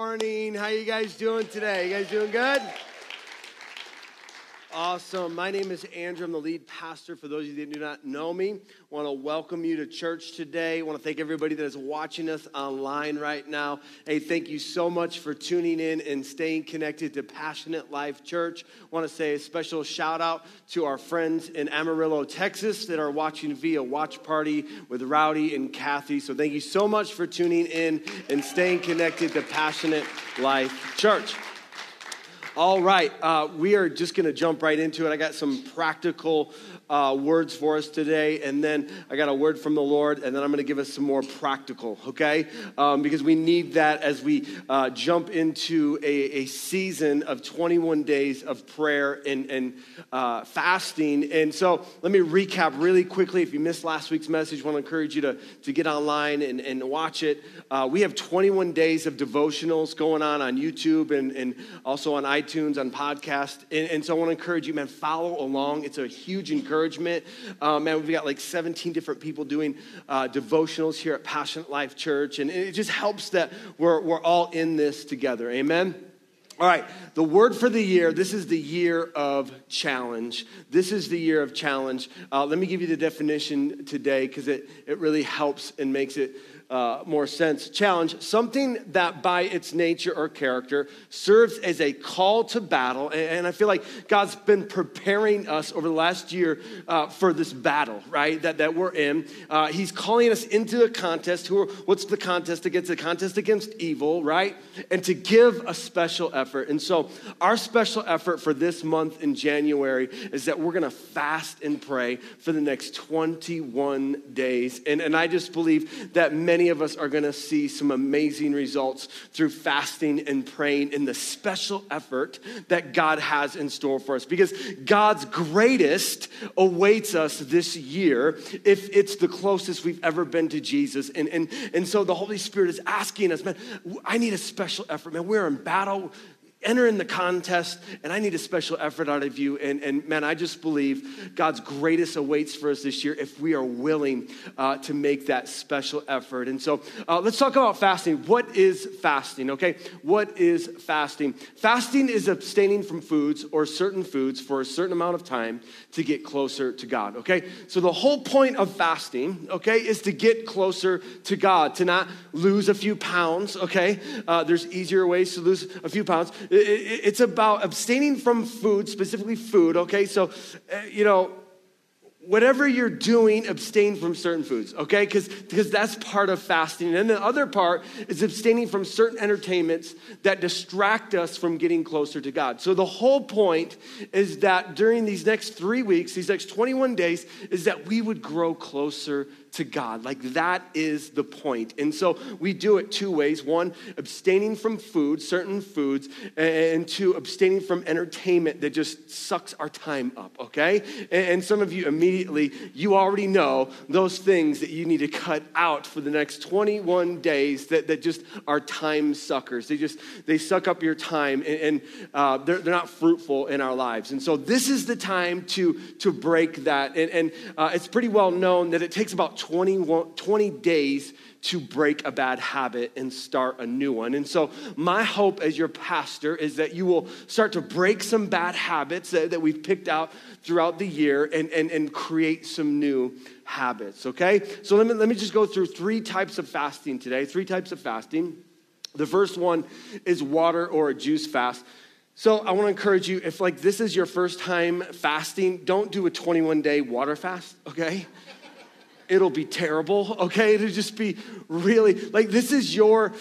Morning. How you guys doing today? You guys doing good? Awesome. My name is Andrew. I'm the lead pastor. For those of you that do not know me, want to welcome you to church today. Want to thank everybody that is watching us online right now. Hey, thank you so much for tuning in and staying connected to Passionate Life Church. Want to say a special shout out to our friends in Amarillo, Texas that are watching via Watch Party with Rowdy and Kathy. So thank you so much for tuning in and staying connected to Passionate Life Church. All right, uh, we are just going to jump right into it. I got some practical uh, words for us today, and then I got a word from the Lord, and then I'm going to give us some more practical, okay? Um, because we need that as we uh, jump into a, a, season of 21 days of prayer and, and uh, fasting. And so let me recap really quickly. If you missed last week's message, I want to encourage you to, to get online and, and watch it. Uh, we have 21 days of devotionals going on on YouTube and, and also on iTunes, on podcast. And, and so I want to encourage you, man, follow along. It's a huge encouragement encouragement. Uh, man, we've got like 17 different people doing uh, devotionals here at Passionate Life Church, and it just helps that we're, we're all in this together. Amen? All right, the word for the year, this is the year of challenge. This is the year of challenge. Uh, let me give you the definition today because it, it really helps and makes it uh, more sense. Challenge something that by its nature or character serves as a call to battle. And, and I feel like God's been preparing us over the last year uh, for this battle, right? That, that we're in. Uh, he's calling us into a contest. Who are, what's the contest against? The contest against evil, right? And to give a special effort. And so, our special effort for this month in January is that we're going to fast and pray for the next 21 days. And, and I just believe that many many of us are going to see some amazing results through fasting and praying in the special effort that God has in store for us. Because God's greatest awaits us this year if it's the closest we've ever been to Jesus. And, and, and so the Holy Spirit is asking us, man, I need a special effort, man. We're in battle enter in the contest, and I need a special effort out of you. And, and man, I just believe God's greatest awaits for us this year if we are willing uh, to make that special effort. And so uh, let's talk about fasting. What is fasting, okay? What is fasting? Fasting is abstaining from foods or certain foods for a certain amount of time to get closer to God, okay? So the whole point of fasting, okay, is to get closer to God, to not lose a few pounds, okay? Uh, there's easier ways to lose a few pounds it's about abstaining from food, specifically food, okay? So, uh, you know, whatever you're doing, abstain from certain foods, okay? Because that's part of fasting. And the other part is abstaining from certain entertainments that distract us from getting closer to God. So the whole point is that during these next three weeks, these next 21 days, is that we would grow closer to God. Like that is the point. And so we do it two ways one, abstaining from food, certain foods, and two, abstaining from entertainment that just sucks our time up, okay? And some of you immediately, you already know those things that you need to cut out for the next 21 days that, that just are time suckers. They just, they suck up your time and, and uh, they're, they're not fruitful in our lives. And so this is the time to, to break that. And, and uh, it's pretty well known that it takes about 20 days to break a bad habit and start a new one. And so, my hope as your pastor is that you will start to break some bad habits that, that we've picked out throughout the year and, and, and create some new habits, okay? So, let me, let me just go through three types of fasting today, three types of fasting. The first one is water or a juice fast. So I want to encourage you if like this is your first time fasting, don't do a 21 day water fast, okay? It'll be terrible, okay? It'll just be really like this is your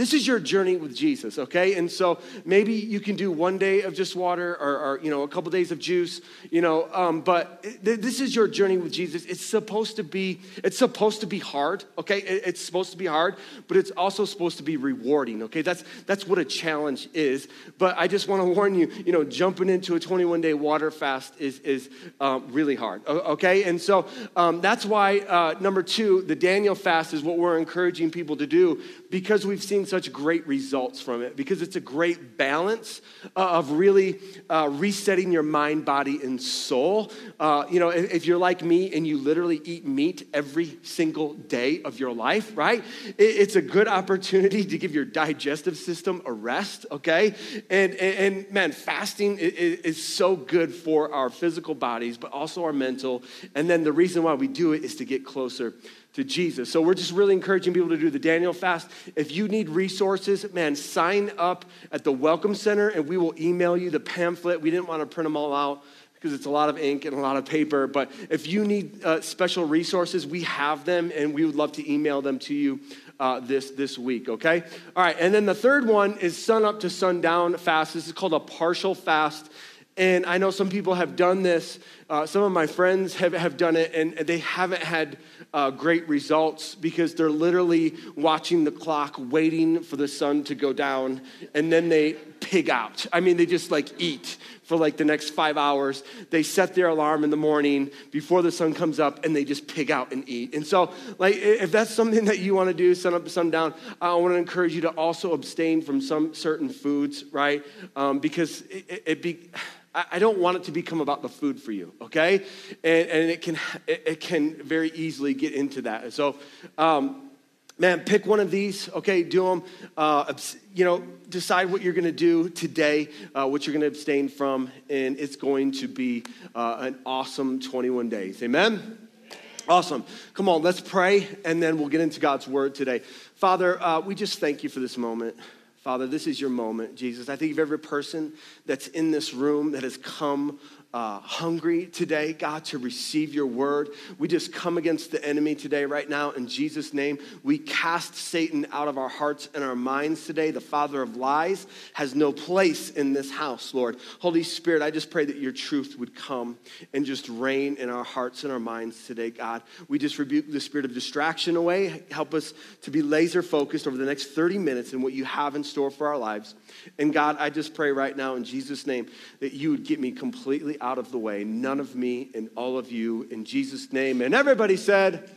this is your journey with Jesus, okay? And so maybe you can do one day of just water or, or you know, a couple days of juice, you know, um, but th- this is your journey with Jesus. It's supposed to be, it's supposed to be hard, okay? It, it's supposed to be hard, but it's also supposed to be rewarding, okay? That's, that's what a challenge is. But I just want to warn you, you know, jumping into a 21 day water fast is, is um, really hard, okay? And so um, that's why, uh, number two, the Daniel fast is what we're encouraging people to do because we've seen such great results from it, because it's a great balance uh, of really uh, resetting your mind, body, and soul. Uh, you know, if, if, you're like me and you literally eat meat every single day of your life, right? It, it's a good opportunity to give your digestive system a rest, okay? And, and, and man, fasting is, is so good for our physical bodies, but also our mental. And then the reason why we do it is to get closer to Jesus. So we're just really encouraging people to do the Daniel fast. If you need resources, man, sign up at the Welcome Center and we will email you the pamphlet. We didn't want to print them all out because it's a lot of ink and a lot of paper. But if you need uh, special resources, we have them and we would love to email them to you uh, this, this week, okay? All right, and then the third one is sun up to sundown fast. This is called a partial fast. And I know some people have done this. Uh, some of my friends have, have done it, and they haven't had uh, great results because they're literally watching the clock, waiting for the sun to go down, and then they pig out. I mean, they just like eat for like the next five hours. They set their alarm in the morning before the sun comes up, and they just pig out and eat. And so, like, if that's something that you want to do, sun up, sun down, I want to encourage you to also abstain from some certain foods, right? Um, because it, it, it be I don't want it to become about the food for you, okay? And, and it, can, it, can very easily get into that. So, um, man, pick one of these, okay? Do them. Uh, you know, decide what you're to do today, uh, what you're to abstain from, and it's going to be uh, an awesome 21 days. Amen? Awesome. Come on, let's pray, and then we'll get into God's word today. Father, uh, we just thank you for this moment. Father, this is your moment, Jesus. I think of every person that's in this room that has come uh, hungry today, God, to receive your word. We just come against the enemy today, right now, in Jesus' name. We cast Satan out of our hearts and our minds today. The father of lies has no place in this house, Lord. Holy Spirit, I just pray that your truth would come and just reign in our hearts and our minds today, God. We just rebuke the spirit of distraction away. Help us to be laser focused over the next 30 minutes in what you have in store for our lives. And God, I just pray right now in Jesus' name that you would get me completely out of the way, none of me and all of you, in Jesus' name. And everybody said,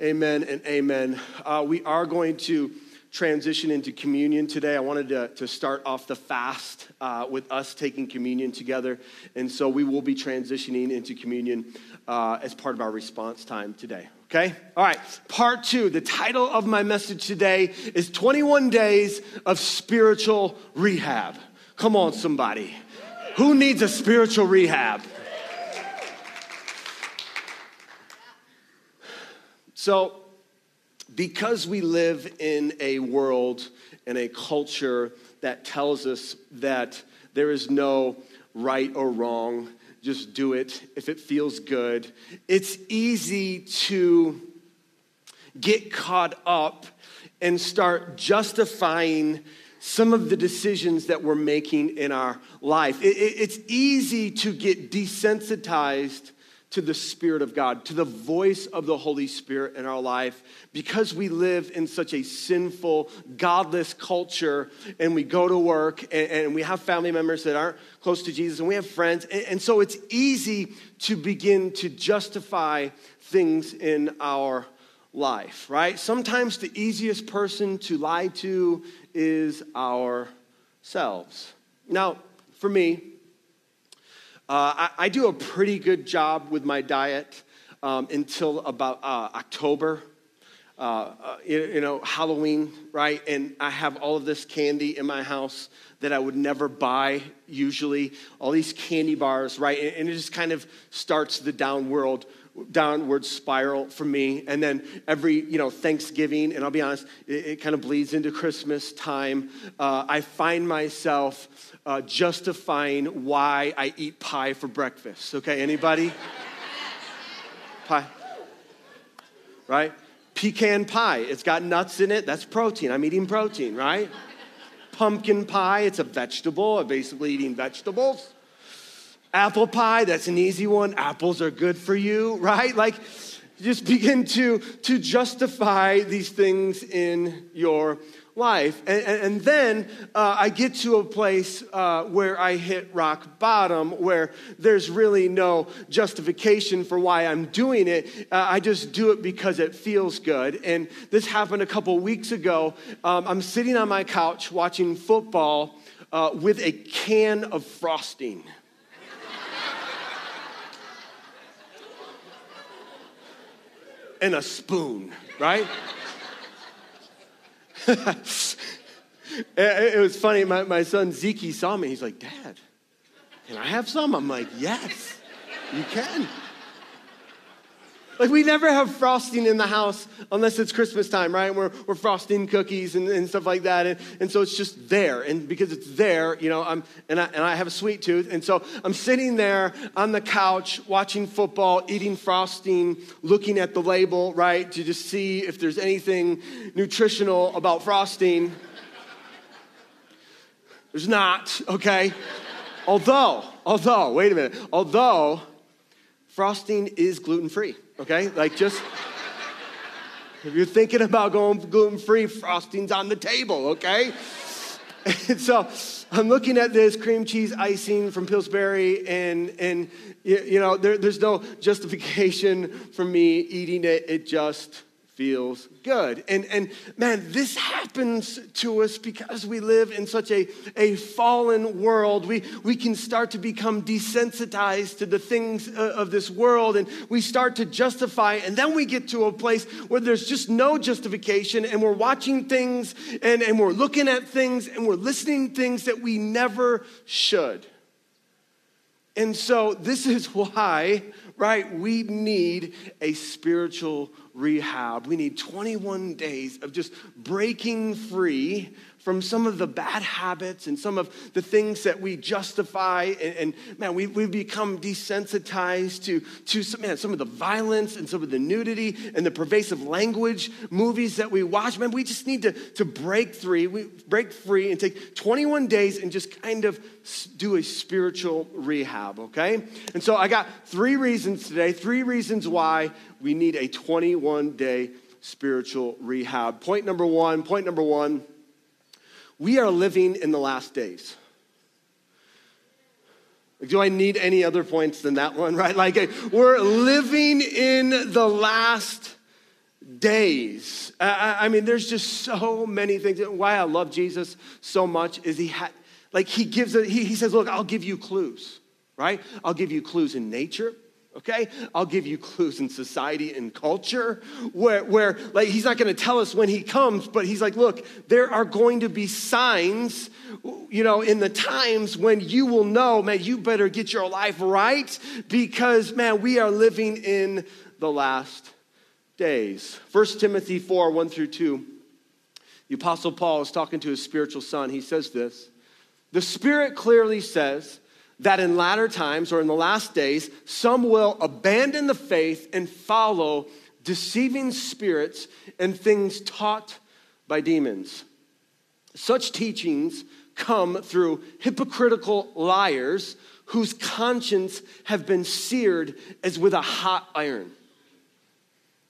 Amen, amen and amen. Uh, we are going to transition into communion today. I wanted to, to start off the fast uh, with us taking communion together. And so we will be transitioning into communion uh, as part of our response time today. Okay? All right. Part two. The title of my message today is 21 Days of Spiritual Rehab. Come on, somebody. Who needs a spiritual rehab? So, because we live in a world and a culture that tells us that there is no right or wrong, just do it if it feels good, it's easy to get caught up and start justifying some of the decisions that we're making in our life. It, it, it's easy to get desensitized to the Spirit of God, to the voice of the Holy Spirit in our life, because we live in such a sinful, godless culture, and we go to work and, and we have family members that aren't close to Jesus, and we have friends. And, and so it's easy to begin to justify things in our life, right? Sometimes the easiest person to lie to is ourselves. Now, for me, uh, I, I, do a pretty good job with my diet um, until about uh, October. Uh, uh, you, you, know, Halloween, right? And I have all of this candy in my house that I would never buy usually, all these candy bars, right? And, and it just kind of starts the downward downward spiral for me. And then every, you know, Thanksgiving, and I'll be honest, it, it kind of bleeds into Christmas time. Uh, I find myself uh, justifying why I eat pie for breakfast. Okay, anybody? pie. Right? Pecan pie. It's got nuts in it. That's protein. I'm eating protein, right? Pumpkin pie. It's a vegetable. I'm basically eating vegetables. Apple pie, that's an easy one. Apples are good for you, right? Like, just begin to, to justify these things in your life. And, and, and then uh, I get to a place uh, where I hit rock bottom, where there's really no justification for why I'm doing it. Uh, I just do it because it feels good. And this happened a couple weeks ago. Um, I'm sitting on my couch watching football uh, with a can of frosting. And a spoon, right? it was funny. My, my son Zeke saw me. He's like, Dad, can I have some? I'm like, Yes, you can. Like, we never have frosting in the house unless it's Christmas time, right? We're, we're frosting cookies and, and stuff like that. And, and so it's just there. And because it's there, you know, I'm, and, I, and I have a sweet tooth. And so I'm sitting there on the couch watching football, eating frosting, looking at the label, right, to just see if there's anything nutritional about frosting. There's not, okay? although, although, wait a minute, although frosting is gluten free okay? Like just, if you're thinking about going gluten free, frosting's on the table, okay? And so I'm looking at this cream cheese icing from Pillsbury, and, and you know, there, there's no justification for me eating it. It just feels good. And, and man, this happens to us because we live in such a, a fallen world. We, we can start to become desensitized to the things uh, of this world and we start to justify. And then we get to a place where there's just no justification and we're watching things and, and we're looking at things and we're listening to things that we never should. And so, this is why, right, we need a spiritual rehab. We need 21 days of just breaking free from some of the bad habits and some of the things that we justify. And, and man, we, we've become desensitized to, to some, man, some of the violence and some of the nudity and the pervasive language movies that we watch. Man, we just need to, to break free, we break free and take 21 days and just kind of do a spiritual rehab, okay? And so I got three reasons today, three reasons why we need a 21 day spiritual rehab. Point number one, point number one, we are living in the last days. Do I need any other points than that one, right? Like, we're living in the last days. I, I mean, there's just so many things. Why I love Jesus so much is he had, like, he gives, a, he, he says, Look, I'll give you clues, right? I'll give you clues in nature okay? I'll give you clues in society and culture where, where like he's not to tell us when he comes but he's like look there are going to be signs you know in the times when you will know man you better get your life right because man we are living in the last days. 1 timothy 4 1 through 2 the apostle paul is talking to his spiritual son. He says this the spirit clearly says that in latter times or in the last days, some will abandon the faith and follow deceiving spirits and things taught by demons. Such teachings come through hypocritical liars whose conscience have been seared as with a hot iron.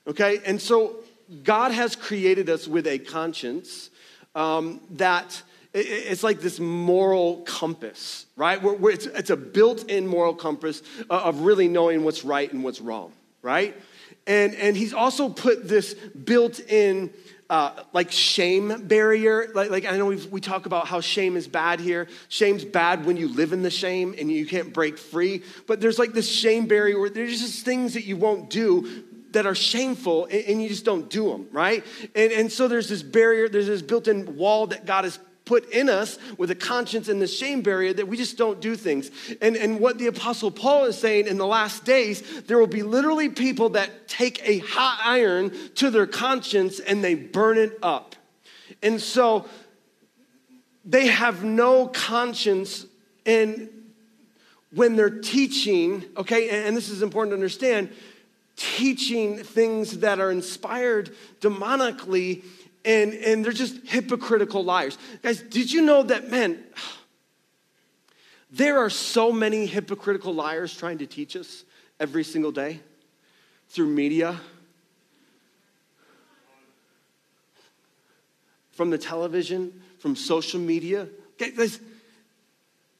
Okay, and so God has created us with a conscience um, that it's like this moral compass, right? where it's, it's, a built in moral compass of really knowing what's right and what's wrong, right? And, and he's also put this built in uh, like shame barrier. Like, like I know we talk about how shame is bad here. Shame's bad when you live in the shame and you can't break free. But there's like this shame barrier where there's just things that you won't do that are shameful and, you just don't do them, right? And, and so there's this barrier, there's this built in wall that God has put in us with a conscience and the shame barrier that we just don't do things. And, and what the Apostle Paul is saying in the last days, there will be literally people that take a hot iron to their conscience and they burn it up. And so they have no conscience and when they're teaching, okay, and this is important to understand, teaching things that are inspired demonically and, and they're just hypocritical liars. Guys, did you know that, man, there are so many hypocritical liars trying to teach us every single day through media, from the television, from social media. Guys,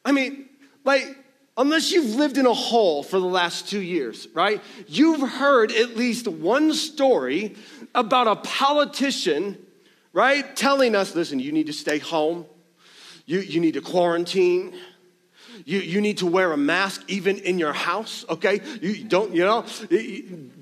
I mean, like, unless you've lived in a hole for the last two years, right? You've heard at least one story about a politician right, telling us, listen, you need to stay home, you, you need to quarantine you, you need to wear a mask even in your house, okay? You don't, you know,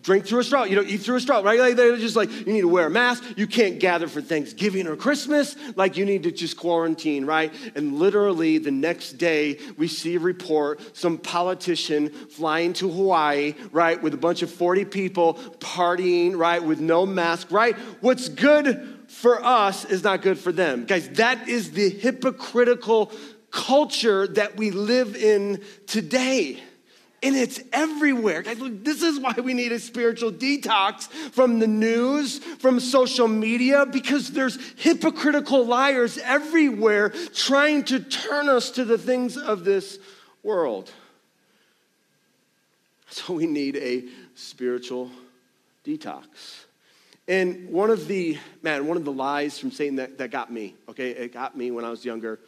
drink through a straw, you know, eat through a straw, right? Like they're just like, you need to wear a mask. You can't gather for Thanksgiving or Christmas. Like you need to just quarantine, right? And literally the next day, we see a report some politician flying to Hawaii, right, with a bunch of 40 people partying, right, with no mask, right? What's good for us is not good for them. Guys, that is the hypocritical culture that we live in today. And it's everywhere. Guys, look, this is why we need a spiritual detox from the news, from social media, because there's hypocritical liars everywhere trying to turn us to the things of this world. So we need a spiritual detox. And one of the, man, one of the lies from Satan that, that got me, okay, it got me when I was younger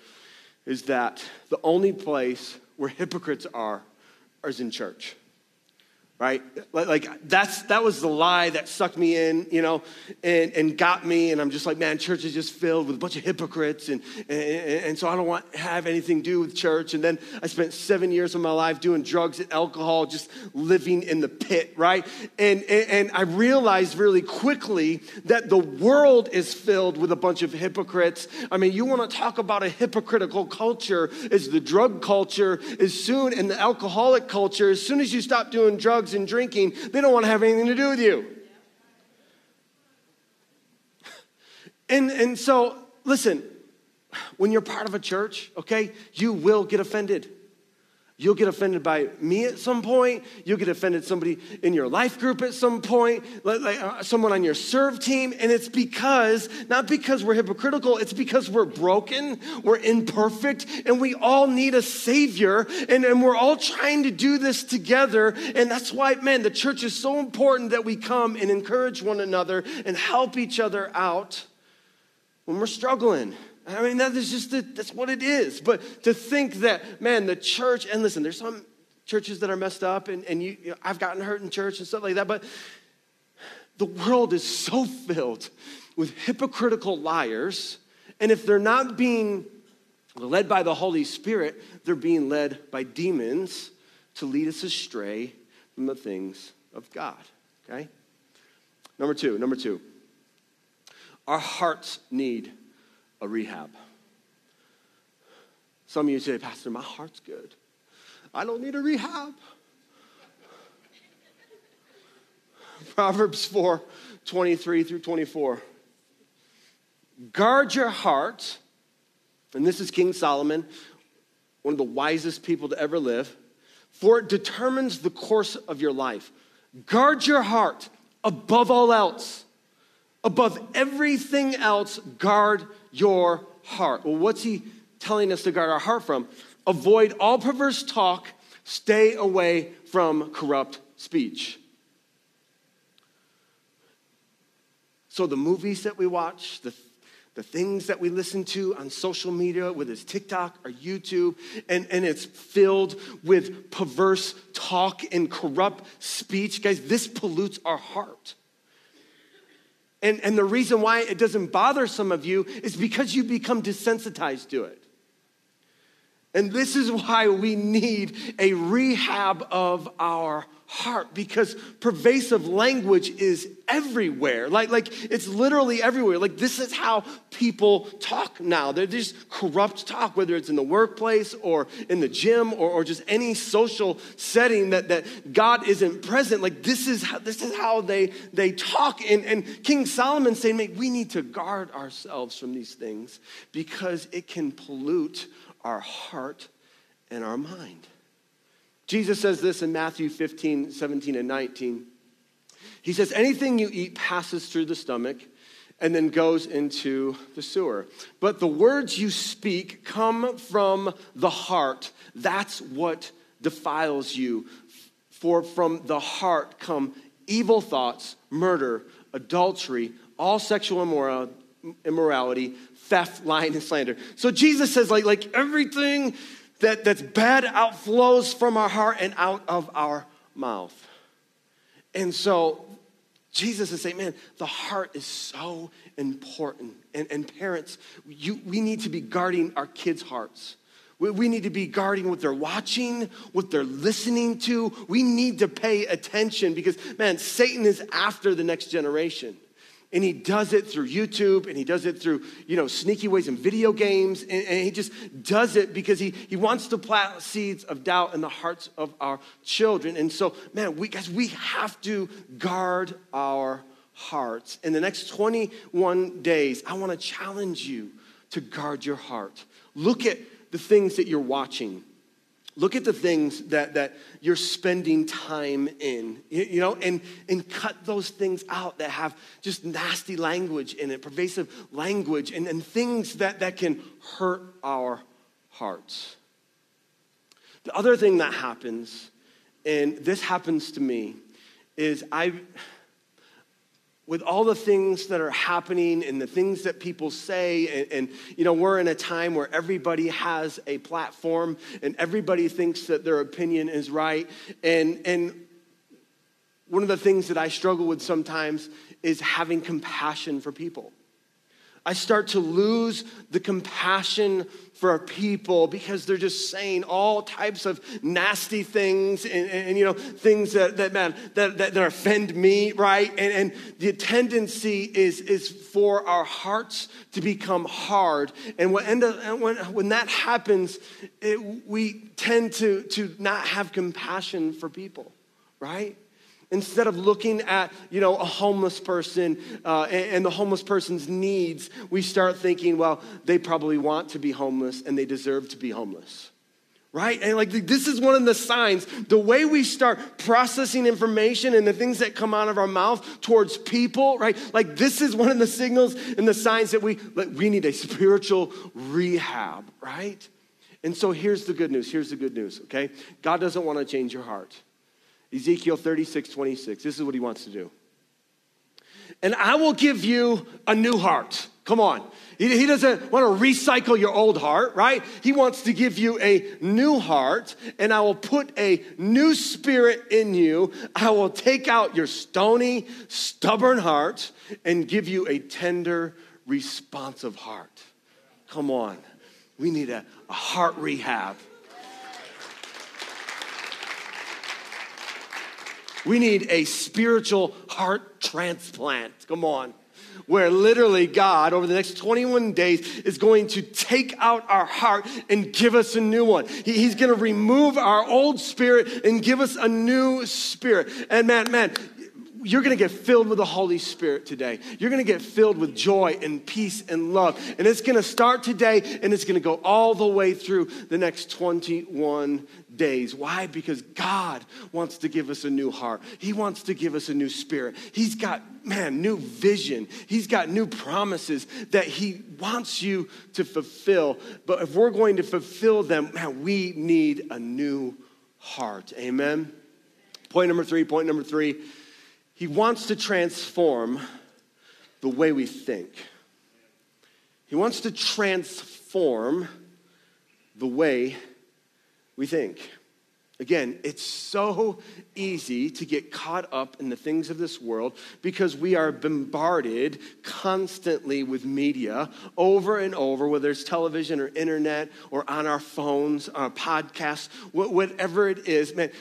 is that the only place where hypocrites are is in church right? Like that's that was the lie that sucked me in, you know, and, and got me. And I'm just like, man, church is just filled with a bunch of hypocrites, and, and, and so I don't want have anything to do with church. And then I spent seven years of my life doing drugs and alcohol, just living in the pit, right? And, and, and I realized really quickly that the world is filled with a bunch of hypocrites. I mean, you want to talk about a hypocritical culture, is the drug culture, is soon, and the alcoholic culture, as soon as you stop doing drugs drugs and drinking, they don't want to have anything to do with you. And, and so, listen, when you're part of a church, okay, you will get offended. You'll get offended by me at some point. You'll get offended somebody in your life group at some point, like uh, someone on your serve team. And it's because, not because we're hypocritical, it's because we're broken, we're imperfect, and we all need a savior. And, and we're all trying to do this together. And that's why, man, the church is so important that we come and encourage one another and help each other out when we're struggling. I mean, that is just, the, that's what it is. But to think that, man, the church, and listen, there's some churches that are messed up, and, and you, you know, I've gotten hurt in church and stuff like that, but the world is so filled with hypocritical liars. And if they're not being led by the Holy Spirit, they're being led by demons to lead us astray from the things of God. Okay? Number two, number two, our hearts need a rehab. Some of you say, Pastor, my heart's good. I don't need a rehab. Proverbs 4 23 through 24. Guard your heart, and this is King Solomon, one of the wisest people to ever live, for it determines the course of your life. Guard your heart above all else. Above everything else, guard your heart. Well, what's he telling us to guard our heart from? Avoid all perverse talk, stay away from corrupt speech. So, the movies that we watch, the, the things that we listen to on social media, whether it's TikTok or YouTube, and, and it's filled with perverse talk and corrupt speech, guys, this pollutes our heart. And, and the reason why it doesn't bother some of you is because you become desensitized to it. And this is why we need a rehab of our heart because pervasive language is everywhere. Like, like it's literally everywhere. Like this is how people talk now. They're just corrupt talk, whether it's in the workplace or in the gym or, or just any social setting that, that God isn't present. Like this is how this is how they they talk. And, and King Solomon saying, we need to guard ourselves from these things because it can pollute our heart and our mind. Jesus says this in Matthew 15, 17, and 19. He says, Anything you eat passes through the stomach and then goes into the sewer. But the words you speak come from the heart. That's what defiles you. For from the heart come evil thoughts, murder, adultery, all sexual immorality, theft, lying, and slander. So Jesus says, like, like everything that, that's bad outflows from our heart and out of our mouth. And so Jesus is saying, man, the heart is so important. And, and parents, you, we need to be guarding our kids' hearts. We, we need to be guarding what they're watching, what they're listening to. We need to pay attention because, man, Satan is after the next generation. And he does it through YouTube and he does it through, you know, sneaky ways in video games. And, and, he just does it because he, he wants to plant seeds of doubt in the hearts of our children. And so, man, we guys, we have to guard our hearts. In the next 21 days, I want to challenge you to guard your heart. Look at the things that you're watching. Look at the things that, that you're spending time in, you know, and, and cut those things out that have just nasty language in it, pervasive language, and, and things that, that can hurt our hearts. The other thing that happens, and this happens to me, is I with all the things that are happening and the things that people say. And, and, you know we're in a time where everybody has a platform and everybody thinks that their opinion is right. And and one of the things that i struggle with sometimes is having compassion for people I start to lose the compassion for people because they're just saying all types of nasty things and, and, and you know things that, that man that, that, that, offend me right? And, and the tendency is is for our hearts to become hard. And what end up, when, when that happens it, we tend to to not have compassion for people right Instead of looking at, you know, a homeless person uh, and, and the homeless person's needs, we start thinking, well, they probably want to be homeless and they deserve to be homeless right? And like this is one of the signs. The way we start processing information and the things that come out of our mouth towards people, right? Like this is one of the signals and the signs that we like, we need a spiritual rehab, right? And so here's the good news. Here's the good news, okay? God doesn't want to change your heart. Ezekiel 36, 26. This is what he wants to do. And I will give you a new heart. Come on. He, doesn't want to recycle your old heart, right? He wants to give you a new heart, and I will put a new spirit in you. I will take out your stony, stubborn heart and give you a tender, responsive heart. Come on. We need a, a heart rehab. We need a spiritual heart transplant. Come on. Where literally God, over the next 21 days, is going to take out our heart and give us a new one. he's going to remove our old spirit and give us a new spirit. And man, man, you're going to get filled with the Holy Spirit today. You're going to get filled with joy and peace and love. And it's going to start today and it's going to go all the way through the next 21 days. Why? Because God wants to give us a new heart. He wants to give us a new spirit. He's got, man, new vision. He's got new promises that He wants you to fulfill. But if we're going to fulfill them, man, we need a new heart. Amen. Point number three, point number three he wants to transform the way we think. He wants to transform the way we think. Again, it's so easy to get caught up in the things of this world because we are bombarded constantly with media over and over, whether it's television or internet or on our phones, our podcasts, whatever it is. Man,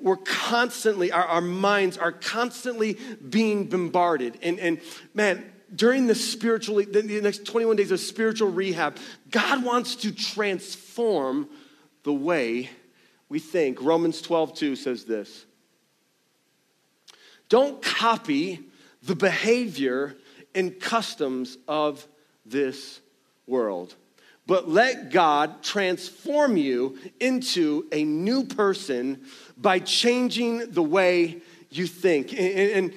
we're constantly, our, our minds are constantly being bombarded. And, and man, during the spiritual, the next 21 days of spiritual rehab, God wants to transform the way we think. Romans 12, 2 says this Don't copy the behavior and customs of this world, but let God transform you into a new person by changing the way you think. And, and,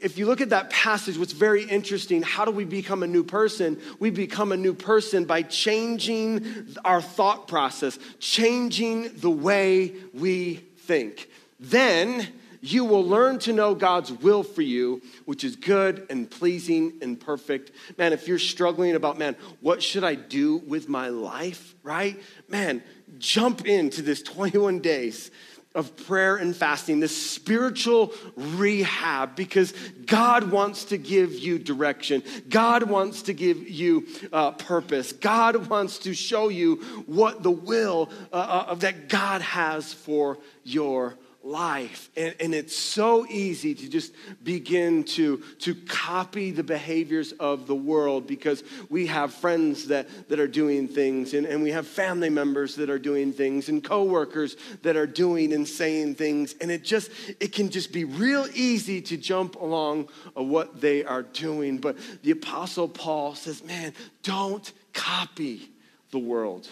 if you look at that passage, what's very interesting, how do we become a new person? We become a new person by changing our thought process, changing the way we think. Then you will learn to know God's will for you, which is good and pleasing and perfect. Man, if you're struggling about, man, what should I do with my life, right? Man, jump into this 21 days of prayer and fasting, this spiritual rehab, because God wants to give you direction. God wants to give you uh, purpose. God wants to show you what the will uh, uh, that God has for your life. And, and it's so easy to just begin to, to copy the behaviors of the world because we have friends that, that are doing things and, and we have family members that are doing things and coworkers that are doing and saying things. And it just, it can just be real easy to jump along of what they are doing. But the Apostle Paul says, man, don't copy the world.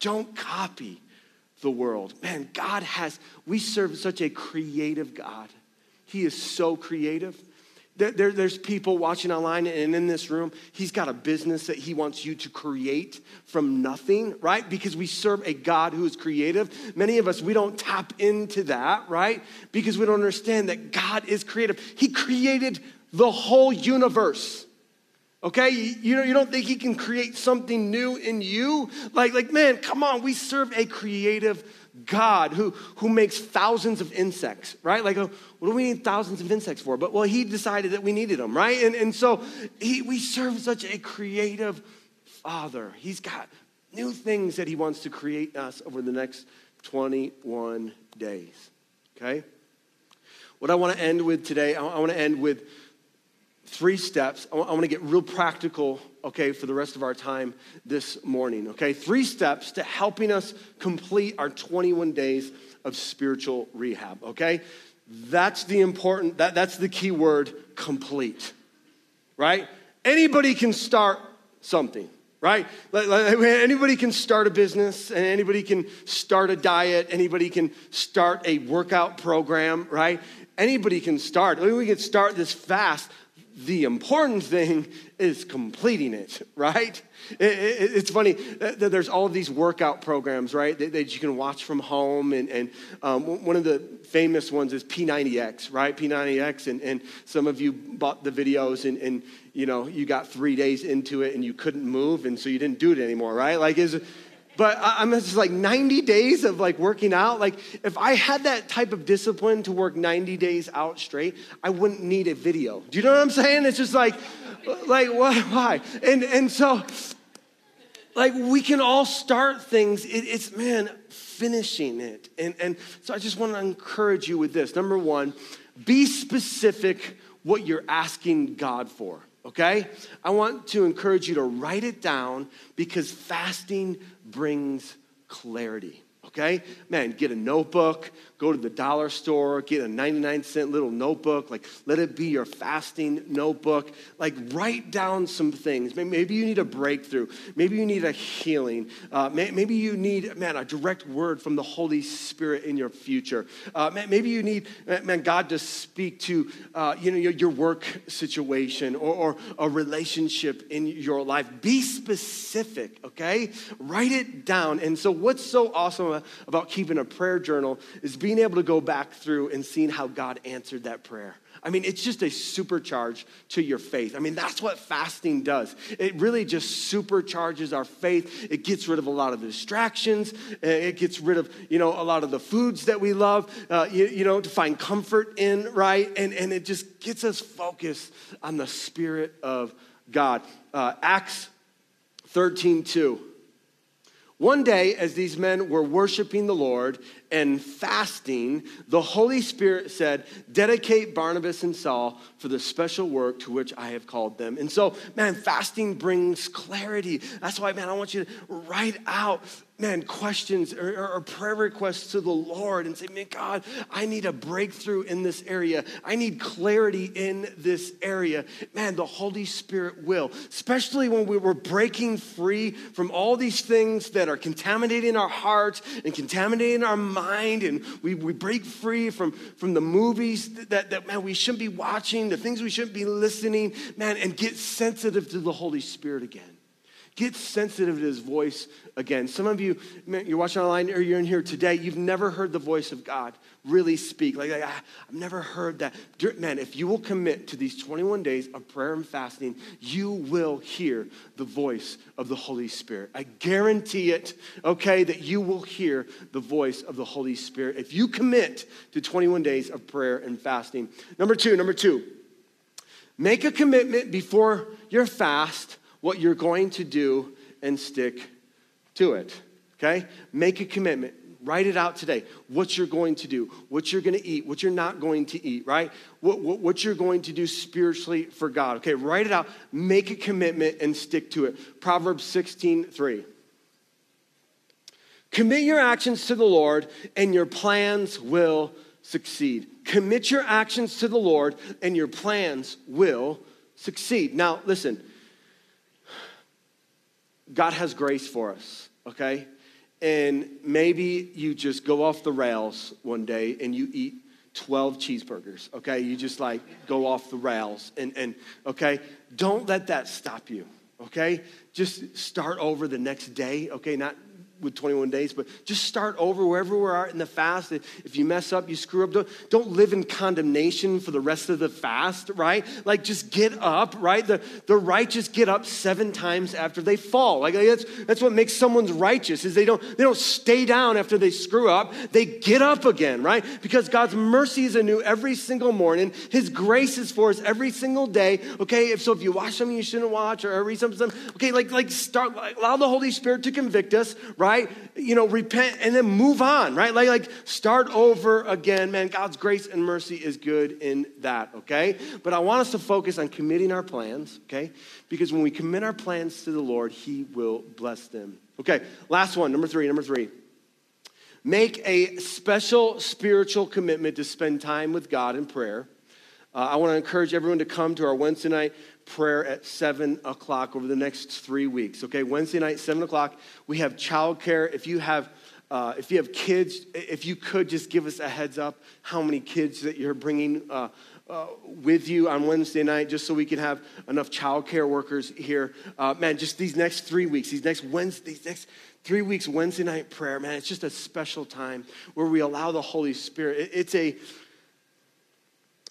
Don't copy the world. Man, God has, we serve such a creative God. He is so creative. There, there, there's people watching online and in this room, he's got a business that he wants you to create from nothing, right? Because we serve a God who is creative. Many of us, we don't tap into that, right? Because we don't understand that God is creative. He created the whole universe. Okay, you, know, you don't think he can create something new in you? Like, like, man, come on, we serve a creative God who, who makes thousands of insects, right? Like, uh, what do we need thousands of insects for? But well, he decided that we needed them, right? And, and so he, we serve such a creative father. He's got new things that he wants to create us over the next 21 days, okay? What I want to end with today, I want to end with three steps. I want to get real practical, okay, for the rest of our time this morning, okay? Three steps to helping us complete our 21 days of spiritual rehab, okay? That's the important, that, that's the key word, complete, right? Anybody can start something, right? Anybody can start a business, and anybody can start a diet, anybody can start a workout program, right? Anybody can start. We can start this fast, the important thing is completing it, right? It, it, it's funny that there's all these workout programs, right, that, that you can watch from home. And, and um, one of the famous ones is P90X, right? P90X. And, and some of you bought the videos and, and, you know, you got three days into it and you couldn't move. And so you didn't do it anymore, right? Like, is but I'm just like 90 days of like working out. Like if I had that type of discipline to work 90 days out straight, I wouldn't need a video. Do you know what I'm saying? It's just like, like what, why? And and so, like we can all start things. It, it's man finishing it. And and so I just want to encourage you with this. Number one, be specific what you're asking God for okay? I want to encourage you to write it down because fasting brings clarity okay? Man, get a notebook, go to the dollar store, get a 99 cent little notebook, like let it be your fasting notebook. Like write down some things. Maybe you need a breakthrough. Maybe you need a healing. Uh, maybe you need, man, a direct word from the Holy Spirit in your future. Uh, maybe you need, man, God to speak to, uh, you know, your, your work situation or, or a relationship in your life. Be specific, okay? Write it down. And so what's so awesome about keeping a prayer journal is being able to go back through and seeing how God answered that prayer. I mean, it's just a supercharge to your faith. I mean, that's what fasting does. It really just supercharges our faith. It gets rid of a lot of distractions. It gets rid of, you know, a lot of the foods that we love, uh, you, you know, to find comfort in, right? And, and it just gets us focused on the Spirit of God. Uh, Acts 13, 2. One day, as these men were worshiping the Lord and fasting, the Holy Spirit said, Dedicate Barnabas and Saul for the special work to which I have called them. And so, man, fasting brings clarity. That's why, man, I want you to write out man, questions or, or, prayer requests to the Lord and say, man, God, I need a breakthrough in this area. I need clarity in this area. Man, the Holy Spirit will, especially when we were breaking free from all these things that are contaminating our hearts and contaminating our mind. And we, we break free from, from the movies that, that, man, we shouldn't be watching, the things we shouldn't be listening, man, and get sensitive to the Holy Spirit again. Get sensitive to his voice again. Some of you, you're watching online or you're in here today, you've never heard the voice of God really speak. Like, like ah, I've never heard that. Man, if you will commit to these 21 days of prayer and fasting, you will hear the voice of the Holy Spirit. I guarantee it, okay, that you will hear the voice of the Holy Spirit if you commit to 21 days of prayer and fasting. Number two, number two, make a commitment before your fast what you're going to do and stick to it. Okay? Make a commitment. Write it out today. What you're going to do, what you're going to eat, what you're not going to eat, right? What, what, what, you're going to do spiritually for God. Okay, write it out, make a commitment, and stick to it. Proverbs 16 3. Commit your actions to the Lord, and your plans will succeed. Commit your actions to the Lord, and your plans will succeed. Now, listen, God has grace for us, okay? And maybe you just go off the rails one day and you eat 12 cheeseburgers, okay? You just like go off the rails and, and okay? Don't let that stop you, okay? Just start over the next day, okay? Not with 21 days, but just start over wherever we are in the fast. If you mess up, you screw up, don't, don't live in condemnation for the rest of the fast, right? Like just get up, right? The, the righteous get up seven times after they fall. Like that's, that's what makes someone's righteous is they don't, they don't stay down after they screw up. They get up again, right? Because God's mercy is anew every single morning. His grace is for us every single day. Okay, if so if you watch something you shouldn't watch or read something, okay, like like start allow the Holy Spirit to convict us, right? Right? You know, repent and then move on, right? Like, like start over again. Man, God's grace and mercy is good in that, okay? But I want us to focus on committing our plans, okay? Because when we commit our plans to the Lord, He will bless them. Okay, last one, number three, number three. Make a special spiritual commitment to spend time with God in prayer. Uh, I want to encourage everyone to come to our Wednesday night prayer at 7 o'clock over the next three weeks. Okay, Wednesday night, 7 o'clock. We have childcare. If you have uh, if you have kids, if you could just give us a heads up how many kids that you're bringing uh, uh, with you on Wednesday night, just so we can have enough childcare workers here. Uh, man, just these next three weeks, these next Wednesday, these next three weeks Wednesday night prayer, man, it's just a special time where we allow the Holy Spirit. It, it's a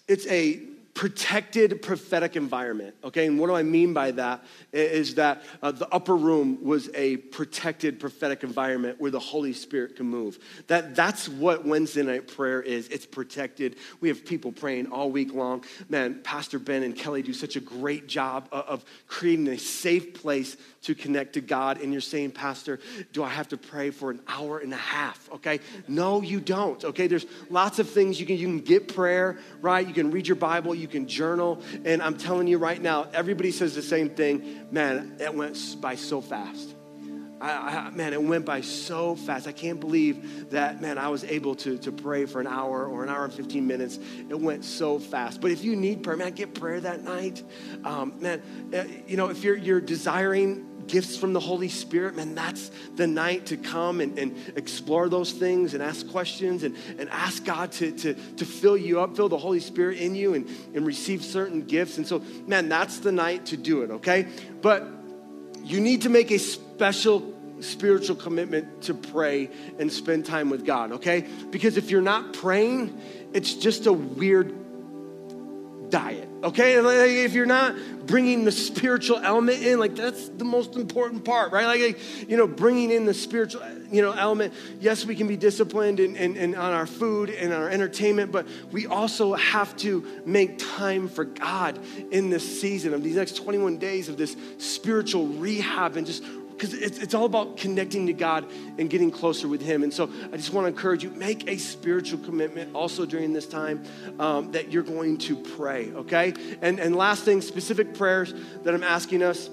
it's a protected prophetic environment. Okay, and what do I mean by that? Is that uh, the upper room was a protected prophetic environment where the Holy Spirit can move. That, that's what Wednesday night prayer is. It's protected. We have people praying all week long. Man, Pastor Ben and Kelly do such a great job of, of creating a safe place to connect to God. And you're saying, Pastor, do I have to pray for an hour and a half? Okay, no, you don't. Okay, there's lots of things you can you can get prayer right. You can read your Bible you can journal. And I'm telling you right now, everybody says the same thing. Man, it went by so fast. I, I, man, it went by so fast. I can't believe that, man, I was able to, to pray for an hour or an hour and 15 minutes. It went so fast. But if you need prayer, man, get prayer that night. Um, man, uh, you know, if you're, you're desiring gifts from the Holy Spirit, man, that's the night to come and, and explore those things and ask questions and, and ask God to, to, to fill you up, fill the Holy Spirit in you and, and receive certain gifts. And so, man, that's the night to do it, okay? But you need to make a special spiritual commitment to pray and spend time with God, okay? Because if you're not praying, it's just a weird diet, okay? If you're not bringing the spiritual element in, like that's the most important part, right? Like, you know, bringing in the spiritual, you know, element. Yes, we can be disciplined and in, in, in, on our food and our entertainment, but we also have to make time for God in this season of these next 21 days of this spiritual rehab and just because it's, it's all about connecting to God and getting closer with Him. And so I just want to encourage you make a spiritual commitment also during this time um, that you're going to pray, okay? And, and last thing, specific prayers that I'm asking us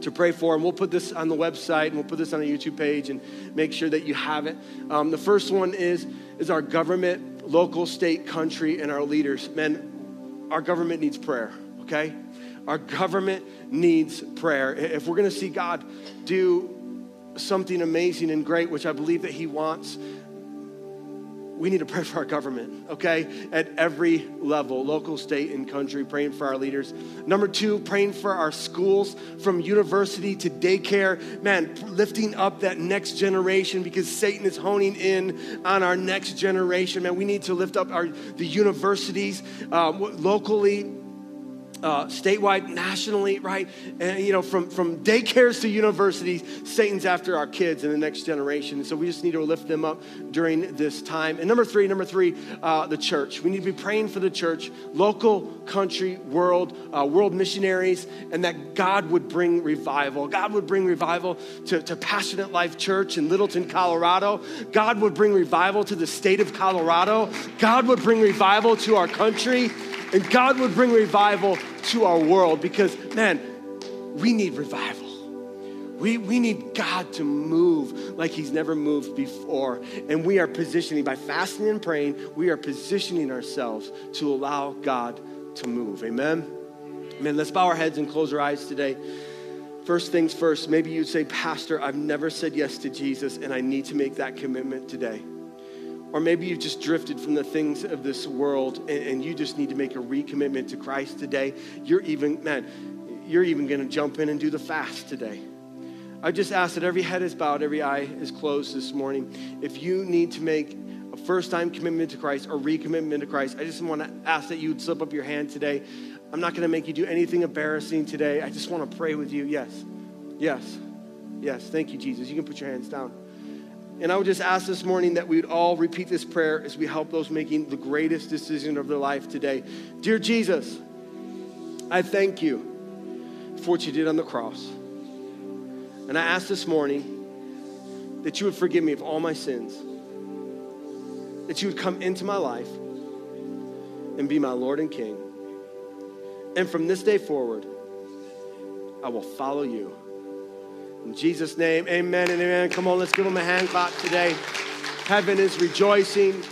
to pray for, and we'll put this on the website and we'll put this on a YouTube page and make sure that you have it. Um, the first one is, is our government, local, state, country, and our leaders. Men, our government needs prayer, okay? Our government needs prayer. If we're going to see God do something amazing and great, which I believe that He wants, we need to pray for our government, okay? At every level, local, state, and country, praying for our leaders. Number two, praying for our schools from university to daycare. Man, lifting up that next generation because Satan is honing in on our next generation. Man, we need to lift up our the universities uh, locally, uh, statewide, nationally, right? And, you know, from, from daycares to universities, Satan's after our kids and the next generation. so we just need to lift them up during this time. And number three, number three, uh, the church. We need to be praying for the church, local, country, world, uh, world missionaries, and that God would bring revival. God would bring revival to, to Passionate Life Church in Littleton, Colorado. God would bring revival to the state of Colorado. God would bring revival to our country. And God would bring revival to our world because, man, we need revival. We, we need God to move like He's never moved before. And we are positioning, by fasting and praying, we are positioning ourselves to allow God to move. Amen? Amen. Let's bow our heads and close our eyes today. First things first, maybe you'd say, Pastor, I've never said yes to Jesus, and I need to make that commitment today. Or maybe you've just drifted from the things of this world and, and you just need to make a recommitment to Christ today. You're even, man, you're even going to jump in and do the fast today. I just ask that every head is bowed, every eye is closed this morning. If you need to make a first time commitment to Christ or recommitment to Christ, I just want to ask that you would slip up your hand today. I'm not going to make you do anything embarrassing today. I just want to pray with you. Yes. Yes. Yes. Thank you, Jesus. You can put your hands down. And I would just ask this morning that we would all repeat this prayer as we help those making the greatest decision of their life today. Dear Jesus, I thank you for what you did on the cross. And I ask this morning that you would forgive me of all my sins, that you would come into my life and be my Lord and King. And from this day forward, I will follow you. In Jesus' name, amen and amen. Come on, let's give them a hand clap today. Heaven is rejoicing.